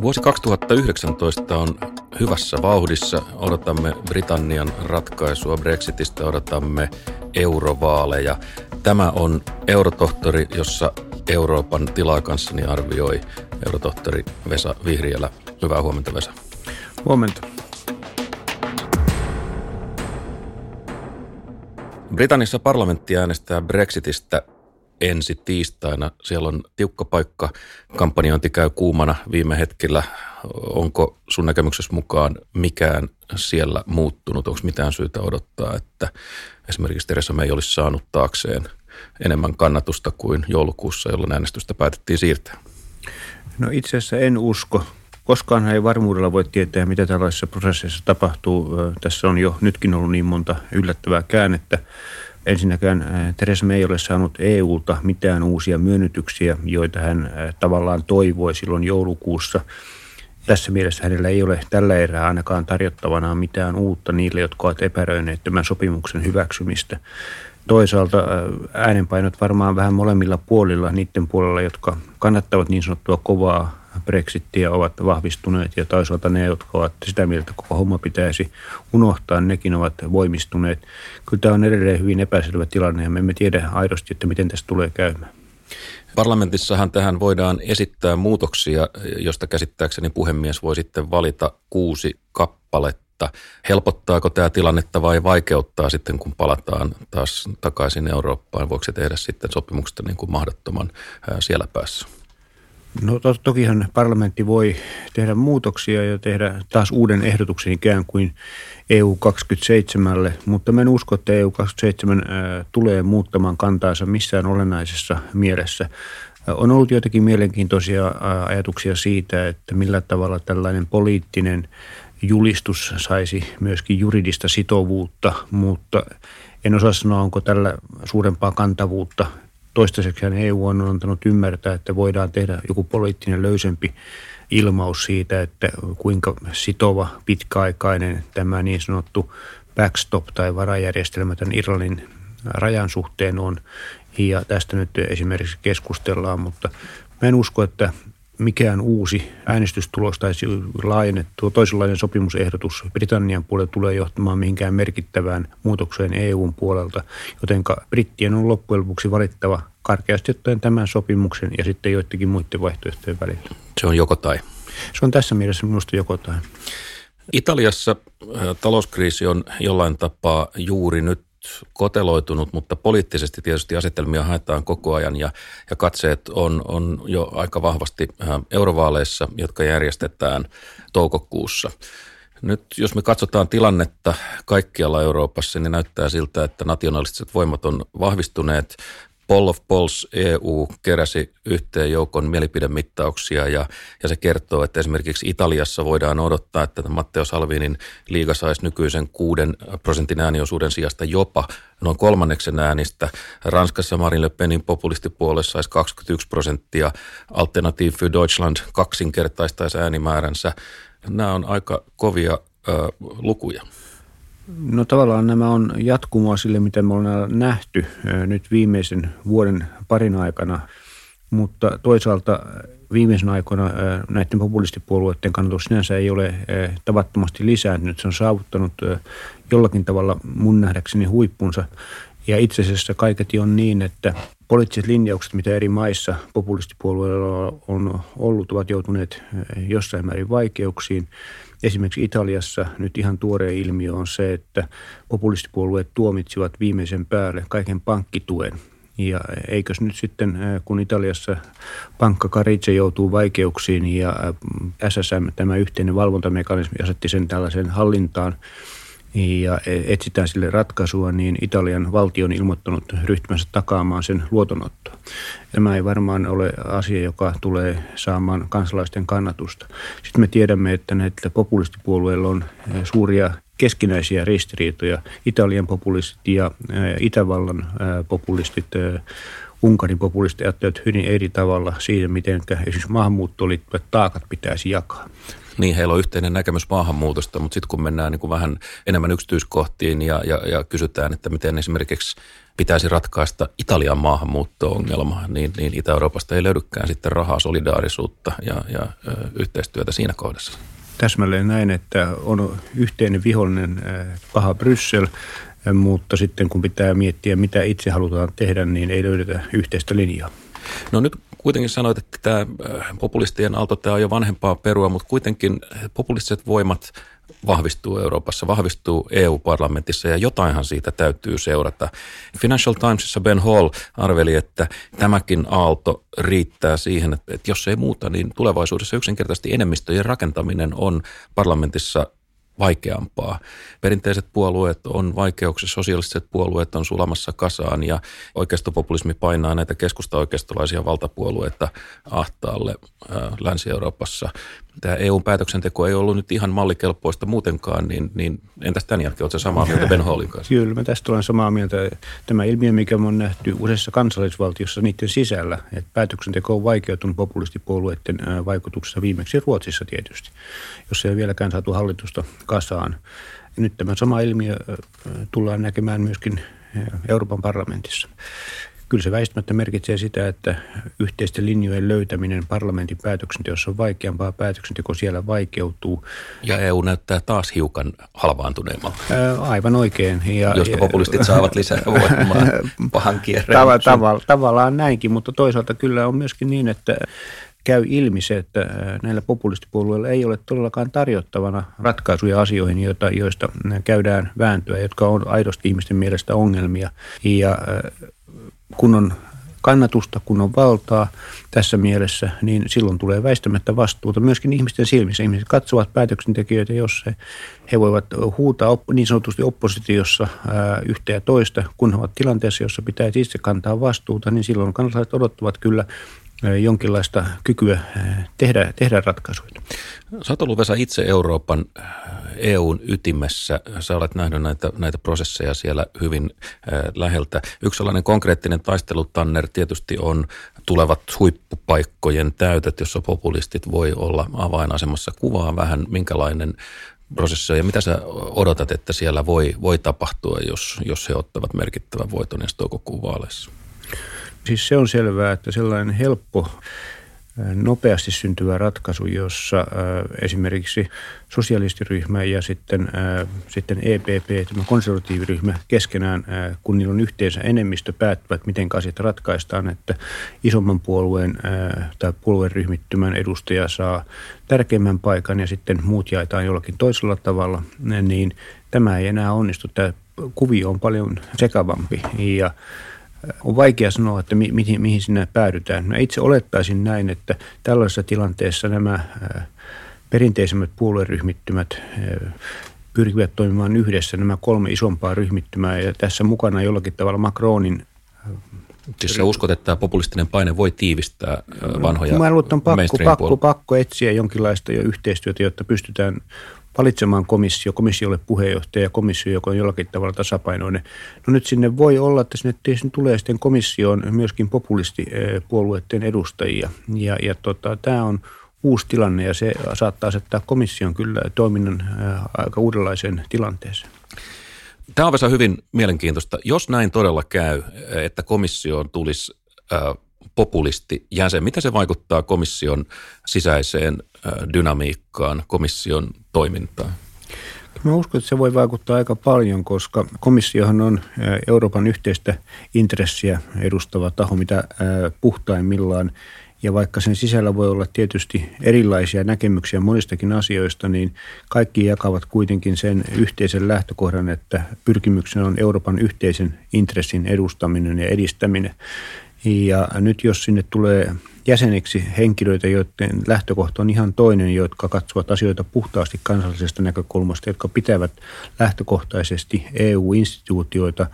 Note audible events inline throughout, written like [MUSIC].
Vuosi 2019 on hyvässä vauhdissa. Odotamme Britannian ratkaisua Brexitistä, odotamme eurovaaleja. Tämä on Eurotohtori, jossa Euroopan tilaa kanssani arvioi eurotohtori Vesa Vihriälä. Hyvää huomenta Vesa. Huomenta. Britannissa parlamentti äänestää Brexitistä ensi tiistaina. Siellä on tiukka paikka, kampanjointi käy kuumana viime hetkellä. Onko sun näkemyksessä mukaan mikään siellä muuttunut? Onko mitään syytä odottaa, että esimerkiksi Teresa May olisi saanut taakseen enemmän kannatusta kuin joulukuussa, jolloin äänestystä päätettiin siirtää? No itse asiassa en usko. Koskaan ei varmuudella voi tietää, mitä tällaisessa prosessissa tapahtuu. Tässä on jo nytkin ollut niin monta yllättävää käännettä. Ensinnäkään Theresa May ei ole saanut EUlta mitään uusia myönnytyksiä, joita hän tavallaan toivoi silloin joulukuussa. Tässä mielessä hänellä ei ole tällä erää ainakaan tarjottavana mitään uutta niille, jotka ovat epäröineet tämän sopimuksen hyväksymistä. Toisaalta äänenpainot varmaan vähän molemmilla puolilla, niiden puolella, jotka kannattavat niin sanottua kovaa Brexittiä ovat vahvistuneet ja toisaalta ne, jotka ovat sitä mieltä, koko homma pitäisi unohtaa, nekin ovat voimistuneet. Kyllä tämä on edelleen hyvin epäselvä tilanne ja me emme tiedä aidosti, että miten tästä tulee käymään. Parlamentissahan tähän voidaan esittää muutoksia, josta käsittääkseni puhemies voi sitten valita kuusi kappaletta. Helpottaako tämä tilannetta vai vaikeuttaa sitten, kun palataan taas takaisin Eurooppaan? Voiko se tehdä sitten sopimuksesta niin kuin mahdottoman siellä päässä? No to, tokihan parlamentti voi tehdä muutoksia ja tehdä taas uuden ehdotuksen ikään kuin EU27, mutta mä en usko, että EU27 tulee muuttamaan kantaansa missään olennaisessa mielessä. On ollut joitakin mielenkiintoisia ajatuksia siitä, että millä tavalla tällainen poliittinen julistus saisi myöskin juridista sitovuutta, mutta en osaa sanoa, onko tällä suurempaa kantavuutta Toistaiseksi EU on antanut ymmärtää, että voidaan tehdä joku poliittinen löysempi ilmaus siitä, että kuinka sitova, pitkäaikainen tämä niin sanottu backstop tai varajärjestelmä tämän Irlannin rajan suhteen on. Ja tästä nyt esimerkiksi keskustellaan, mutta mä en usko, että mikään uusi äänestystulos tai laajennettu toisenlainen sopimusehdotus Britannian puolella tulee johtamaan mihinkään merkittävään muutokseen EUn puolelta, jotenka brittien on loppujen lopuksi valittava karkeasti ottaen tämän sopimuksen ja sitten joidenkin muiden vaihtoehtojen välillä. Se on joko tai. Se on tässä mielessä minusta joko tai. Italiassa talouskriisi on jollain tapaa juuri nyt koteloitunut, mutta poliittisesti tietysti asetelmia haetaan koko ajan ja, ja katseet on, on jo aika vahvasti eurovaaleissa, jotka järjestetään toukokuussa. Nyt jos me katsotaan tilannetta kaikkialla Euroopassa, niin näyttää siltä, että nationalistiset voimat on vahvistuneet. Poll of Polls EU keräsi yhteen joukon mielipidemittauksia ja, ja se kertoo, että esimerkiksi Italiassa voidaan odottaa, että Matteo Salvinin liiga saisi nykyisen kuuden prosentin ääniosuuden sijasta jopa noin kolmanneksen äänistä. Ranskassa Marine Le Penin populistipuolue saisi 21 prosenttia, Alternative für Deutschland kaksinkertaistaisi äänimääränsä. Nämä on aika kovia ö, lukuja. No tavallaan nämä on jatkumoa sille, mitä me ollaan nähty nyt viimeisen vuoden parin aikana, mutta toisaalta viimeisen aikoina näiden populistipuolueiden kannatus sinänsä ei ole tavattomasti lisääntynyt. Se on saavuttanut jollakin tavalla mun nähdäkseni huippunsa. Ja itse asiassa kaiketi on niin, että poliittiset linjaukset, mitä eri maissa populistipuolueilla on ollut, ovat joutuneet jossain määrin vaikeuksiin. Esimerkiksi Italiassa nyt ihan tuore ilmiö on se, että populistipuolueet tuomitsivat viimeisen päälle kaiken pankkituen. Ja eikös nyt sitten, kun Italiassa pankka Carice joutuu vaikeuksiin ja SSM, tämä yhteinen valvontamekanismi, asetti sen tällaisen hallintaan, ja etsitään sille ratkaisua, niin Italian valtio on ilmoittanut ryhtymänsä takaamaan sen luotonottoa. Tämä ei varmaan ole asia, joka tulee saamaan kansalaisten kannatusta. Sitten me tiedämme, että näitä populistipuolueilla on eh, suuria keskinäisiä ristiriitoja. Italian populistit ja eh, Itävallan populistit Unkarin populistit ajattelevat hyvin eri tavalla siitä, miten esimerkiksi maahanmuuttoon liittyvät taakat pitäisi jakaa. Niin, heillä on yhteinen näkemys maahanmuutosta, mutta sitten kun mennään niin kuin vähän enemmän yksityiskohtiin ja, ja, ja kysytään, että miten esimerkiksi pitäisi ratkaista Italian maahanmuutto-ongelma, niin, niin Itä-Euroopasta ei löydykään sitten rahaa, solidaarisuutta ja, ja ö, yhteistyötä siinä kohdassa. Täsmälleen näin, että on yhteinen vihollinen paha Bryssel, mutta sitten kun pitää miettiä, mitä itse halutaan tehdä, niin ei löydetä yhteistä linjaa. No nyt kuitenkin sanoit, että tämä populistien aalto tämä on jo vanhempaa perua, mutta kuitenkin populistiset voimat vahvistuu Euroopassa, vahvistuu EU-parlamentissa ja jotainhan siitä täytyy seurata. Financial Timesissa Ben Hall arveli, että tämäkin aalto riittää siihen, että jos ei muuta, niin tulevaisuudessa yksinkertaisesti enemmistöjen rakentaminen on parlamentissa vaikeampaa. Perinteiset puolueet on vaikeuksissa, sosiaaliset puolueet on sulamassa kasaan ja oikeistopopulismi painaa näitä keskusta-oikeistolaisia valtapuolueita ahtaalle Länsi-Euroopassa. Tämä EU-päätöksenteko ei ollut nyt ihan mallikelpoista muutenkaan, niin, niin entäs tämän jälkeen, oletko samaa mieltä Ben Hallin kanssa? Kyllä, mä tästä olen samaa mieltä. Tämä ilmiö, mikä on nähty useissa kansallisvaltiossa niiden sisällä, että päätöksenteko on vaikeutunut populistipuolueiden vaikutuksessa viimeksi Ruotsissa tietysti, jos ei vieläkään saatu hallitusta kasaan. Nyt tämä sama ilmiö tullaan näkemään myöskin Euroopan parlamentissa. Kyllä se väistämättä merkitsee sitä, että yhteisten linjojen löytäminen parlamentin päätöksenteossa on vaikeampaa. Päätöksenteko siellä vaikeutuu. Ja EU näyttää taas hiukan halvaantuneemmalta. Aivan oikein. Ja, Josta populistit saavat lisää voimaa [LAUGHS] pahan kierreen. Tav- tav- tavallaan näinkin, mutta toisaalta kyllä on myöskin niin, että käy ilmi se, että näillä populistipuolueilla ei ole todellakaan tarjottavana ratkaisuja asioihin, joita, joista käydään vääntöä, jotka on aidosti ihmisten mielestä ongelmia. Ja kun on kannatusta, kun on valtaa tässä mielessä, niin silloin tulee väistämättä vastuuta myöskin ihmisten silmissä. Ihmiset katsovat päätöksentekijöitä, jos he, he voivat huutaa niin sanotusti oppositiossa ää, yhtä ja toista, kun he ovat tilanteessa, jossa pitää itse kantaa vastuuta, niin silloin kansalaiset odottavat kyllä jonkinlaista kykyä tehdä, tehdä ratkaisuja. Sä oot ollut Vesa itse Euroopan EUn ytimessä. Sä olet nähnyt näitä, näitä prosesseja siellä hyvin läheltä. Yksi sellainen konkreettinen taistelutanner tietysti on tulevat huippupaikkojen täytöt, jossa populistit voi olla avainasemassa. Kuvaa vähän, minkälainen prosessi ja mitä sä odotat, että siellä voi, voi tapahtua, jos, jos he ottavat merkittävän voiton toukokuun vaaleissa? Siis se on selvää, että sellainen helppo nopeasti syntyvä ratkaisu, jossa esimerkiksi sosialistiryhmä ja sitten, sitten EPP, tämä konservatiiviryhmä keskenään, kun niillä on yhteensä enemmistö, päättävät, miten asiat ratkaistaan, että isomman puolueen tai puolueryhmittymän edustaja saa tärkeimmän paikan ja sitten muut jaetaan jollakin toisella tavalla, niin tämä ei enää onnistu. Tämä kuvio on paljon sekavampi ja on vaikea sanoa, että mi- mihin, mihin sinne päädytään. Mä itse olettaisin näin, että tällaisessa tilanteessa nämä perinteisemmät puolueryhmittymät pyrkivät toimimaan yhdessä nämä kolme isompaa ryhmittymää ja tässä mukana jollakin tavalla Macronin Siis sä uskot, että tämä populistinen paine voi tiivistää vanhoja Mä luulen, että on pakko, pakko, pakko etsiä jonkinlaista jo yhteistyötä, jotta pystytään valitsemaan komissio, komissiolle puheenjohtaja ja komissio, joka on jollakin tavalla tasapainoinen. No nyt sinne voi olla, että sinne, tulee sitten komissioon myöskin populistipuolueiden edustajia. Ja, ja tota, tämä on uusi tilanne ja se saattaa asettaa komission kyllä toiminnan aika uudenlaiseen tilanteeseen. Tämä on hyvin mielenkiintoista. Jos näin todella käy, että komissioon tulisi populisti jäsen, mitä se vaikuttaa komission sisäiseen dynamiikkaan, komission toimintaan? Mä uskon, että se voi vaikuttaa aika paljon, koska komissiohan on Euroopan yhteistä intressiä edustava taho, mitä puhtaimmillaan. Ja vaikka sen sisällä voi olla tietysti erilaisia näkemyksiä monistakin asioista, niin kaikki jakavat kuitenkin sen yhteisen lähtökohdan, että pyrkimyksenä on Euroopan yhteisen intressin edustaminen ja edistäminen. Ja nyt jos sinne tulee jäseniksi henkilöitä, joiden lähtökohta on ihan toinen, jotka katsovat asioita puhtaasti kansallisesta näkökulmasta, jotka pitävät lähtökohtaisesti EU-instituutioita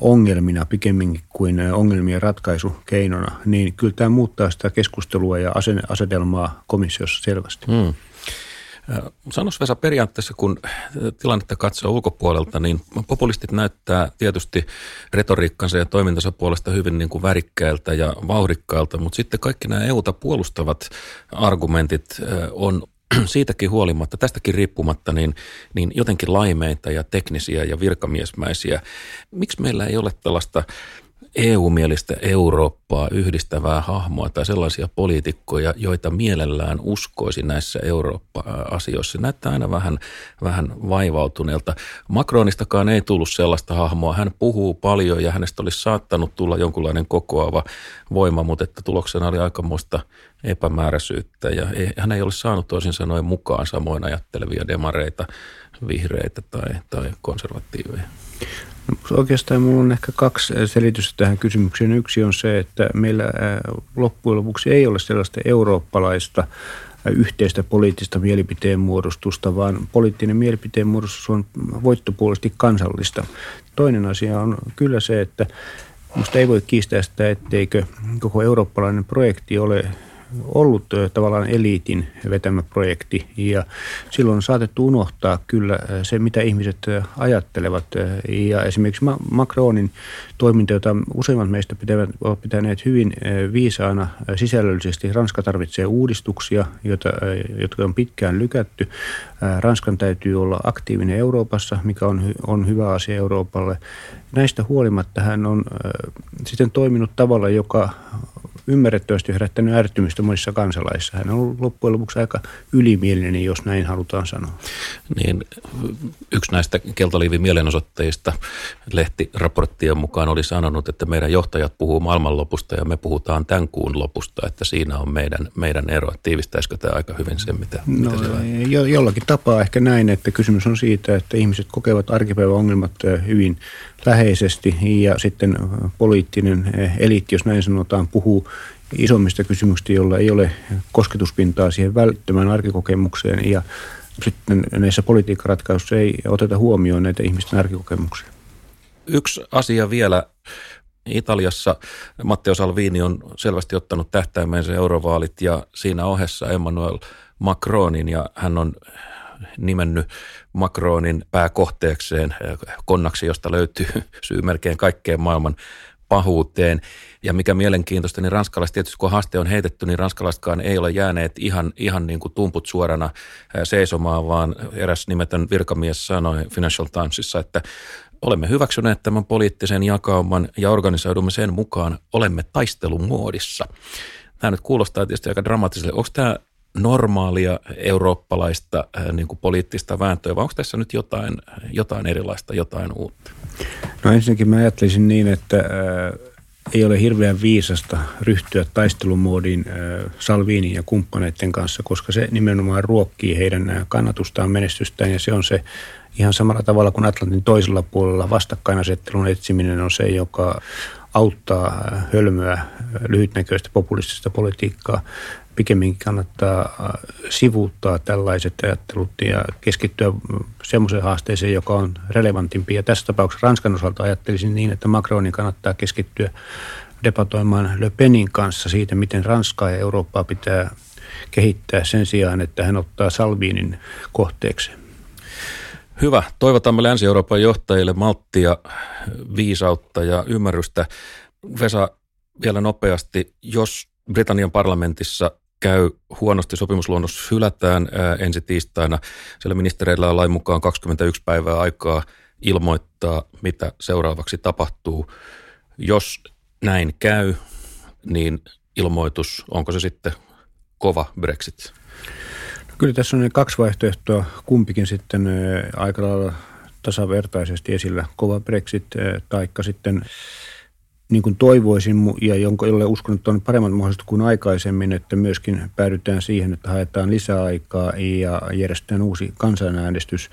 ongelmina pikemminkin kuin ongelmien ratkaisukeinona, niin kyllä tämä muuttaa sitä keskustelua ja asetelmaa komissiossa selvästi. Hmm. Sanois Vesa periaatteessa, kun tilannetta katsoo ulkopuolelta, niin populistit näyttää tietysti retoriikkansa ja toimintansa puolesta hyvin niin kuin värikkäiltä ja vauhdikkailta, mutta sitten kaikki nämä EUta puolustavat argumentit on [CLEARS THROAT] siitäkin huolimatta, tästäkin riippumatta, niin, niin jotenkin laimeita ja teknisiä ja virkamiesmäisiä. Miksi meillä ei ole tällaista EU-mielistä Eurooppaa yhdistävää hahmoa tai sellaisia poliitikkoja, joita mielellään uskoisi näissä Eurooppa-asioissa. Näyttää aina vähän, vähän vaivautuneelta. Macronistakaan ei tullut sellaista hahmoa. Hän puhuu paljon ja hänestä olisi saattanut tulla jonkunlainen kokoava voima, mutta että tuloksena oli aikamoista epämääräisyyttä ja hän ei ole saanut toisin sanoen mukaan samoin ajattelevia demareita, vihreitä tai, tai konservatiiveja. No, oikeastaan minulla on ehkä kaksi selitystä tähän kysymykseen. Yksi on se, että meillä loppujen lopuksi ei ole sellaista eurooppalaista yhteistä poliittista mielipiteen muodostusta, vaan poliittinen mielipiteen muodostus on voittopuolisesti kansallista. Toinen asia on kyllä se, että Minusta ei voi kiistää sitä, etteikö koko eurooppalainen projekti ole ollut tavallaan eliitin vetämä projekti ja silloin on saatettu unohtaa kyllä se, mitä ihmiset ajattelevat. Ja esimerkiksi Macronin toiminta, jota useimmat meistä pitävät, ovat pitäneet hyvin viisaana sisällöllisesti. Ranska tarvitsee uudistuksia, joita, jotka on pitkään lykätty. Ranskan täytyy olla aktiivinen Euroopassa, mikä on, on hyvä asia Euroopalle. Näistä huolimatta hän on sitten toiminut tavalla, joka ymmärrettävästi herättänyt ärtymystä monissa kansalaisissa. Hän on ollut loppujen lopuksi aika ylimielinen, jos näin halutaan sanoa. Niin, yksi näistä keltaliivin mielenosoitteista lehtiraporttien mukaan oli sanonut, että meidän johtajat puhuu maailmanlopusta ja me puhutaan tämän kuun lopusta, että siinä on meidän, meidän ero. Tiivistäisikö tämä aika hyvin sen, mitä, no, mitä siellä jo, Jollakin tapaa ehkä näin, että kysymys on siitä, että ihmiset kokevat arkipäivän ongelmat hyvin läheisesti ja sitten poliittinen eliitti, jos näin sanotaan, puhuu isommista kysymyksistä, joilla ei ole kosketuspintaa siihen välttämään arkikokemukseen ja sitten näissä politiikkaratkaisuissa ei oteta huomioon näitä ihmisten arkikokemuksia. Yksi asia vielä. Italiassa Matteo Salvini on selvästi ottanut tähtäimensä eurovaalit ja siinä ohessa Emmanuel Macronin ja hän on nimennyt Macronin pääkohteekseen konnaksi, josta löytyy [LAUGHS] syy melkein kaikkeen maailman pahuuteen. Ja mikä mielenkiintoista, niin ranskalaiset tietysti kun haaste on heitetty, niin ranskalaisetkaan ei ole jääneet ihan, ihan niin kuin tumput suorana seisomaan, vaan eräs nimetön virkamies sanoi Financial Timesissa, että olemme hyväksyneet tämän poliittisen jakauman ja organisoidumme sen mukaan, olemme taistelumuodissa. Tämä nyt kuulostaa tietysti aika dramaattiselle. Onko tämä normaalia eurooppalaista niin kuin poliittista vääntöä, vai onko tässä nyt jotain, jotain erilaista, jotain uutta? No ensinnäkin mä ajattelisin niin, että ei ole hirveän viisasta ryhtyä taistelumoodiin Salviinin ja kumppaneiden kanssa, koska se nimenomaan ruokkii heidän kannatustaan, menestystään ja se on se ihan samalla tavalla kuin Atlantin toisella puolella vastakkainasettelun etsiminen on se, joka auttaa hölmöä, lyhytnäköistä populistista politiikkaa pikemminkin kannattaa äh, sivuuttaa tällaiset ajattelut ja keskittyä semmoiseen haasteeseen, joka on relevantimpi. Ja tässä tapauksessa Ranskan osalta ajattelisin niin, että Macronin kannattaa keskittyä debatoimaan Le Penin kanssa siitä, miten Ranskaa ja Eurooppaa pitää kehittää sen sijaan, että hän ottaa Salviinin kohteeksi. Hyvä. Toivotamme Länsi-Euroopan johtajille malttia, viisautta ja ymmärrystä. Vesa, vielä nopeasti, jos Britannian parlamentissa käy huonosti, sopimusluonnos hylätään ää, ensi tiistaina. Siellä ministereillä on lain mukaan 21 päivää aikaa ilmoittaa, mitä seuraavaksi tapahtuu. Jos näin käy, niin ilmoitus, onko se sitten kova Brexit? No kyllä tässä on kaksi vaihtoehtoa, kumpikin sitten aika lailla tasavertaisesti esillä. Kova Brexit, taikka sitten niin kuin toivoisin ja jonka, jolle uskon, että on paremmat mahdollisuudet kuin aikaisemmin, että myöskin päädytään siihen, että haetaan lisäaikaa ja järjestetään uusi kansanäänestys.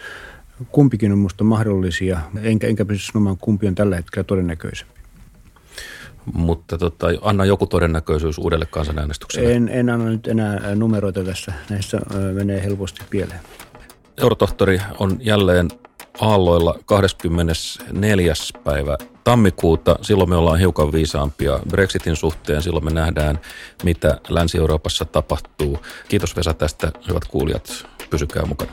Kumpikin on minusta mahdollisia, enkä, enkä pysty sanomaan, kumpi on tällä hetkellä todennäköisempi. Mutta tota, anna joku todennäköisyys uudelle kansanäänestykselle. En, en anna nyt enää numeroita tässä. Näissä menee helposti pieleen. Eurotohtori on jälleen aalloilla 24. päivä tammikuuta. Silloin me ollaan hiukan viisaampia Brexitin suhteen. Silloin me nähdään, mitä Länsi-Euroopassa tapahtuu. Kiitos Vesa tästä, hyvät kuulijat. Pysykää mukana.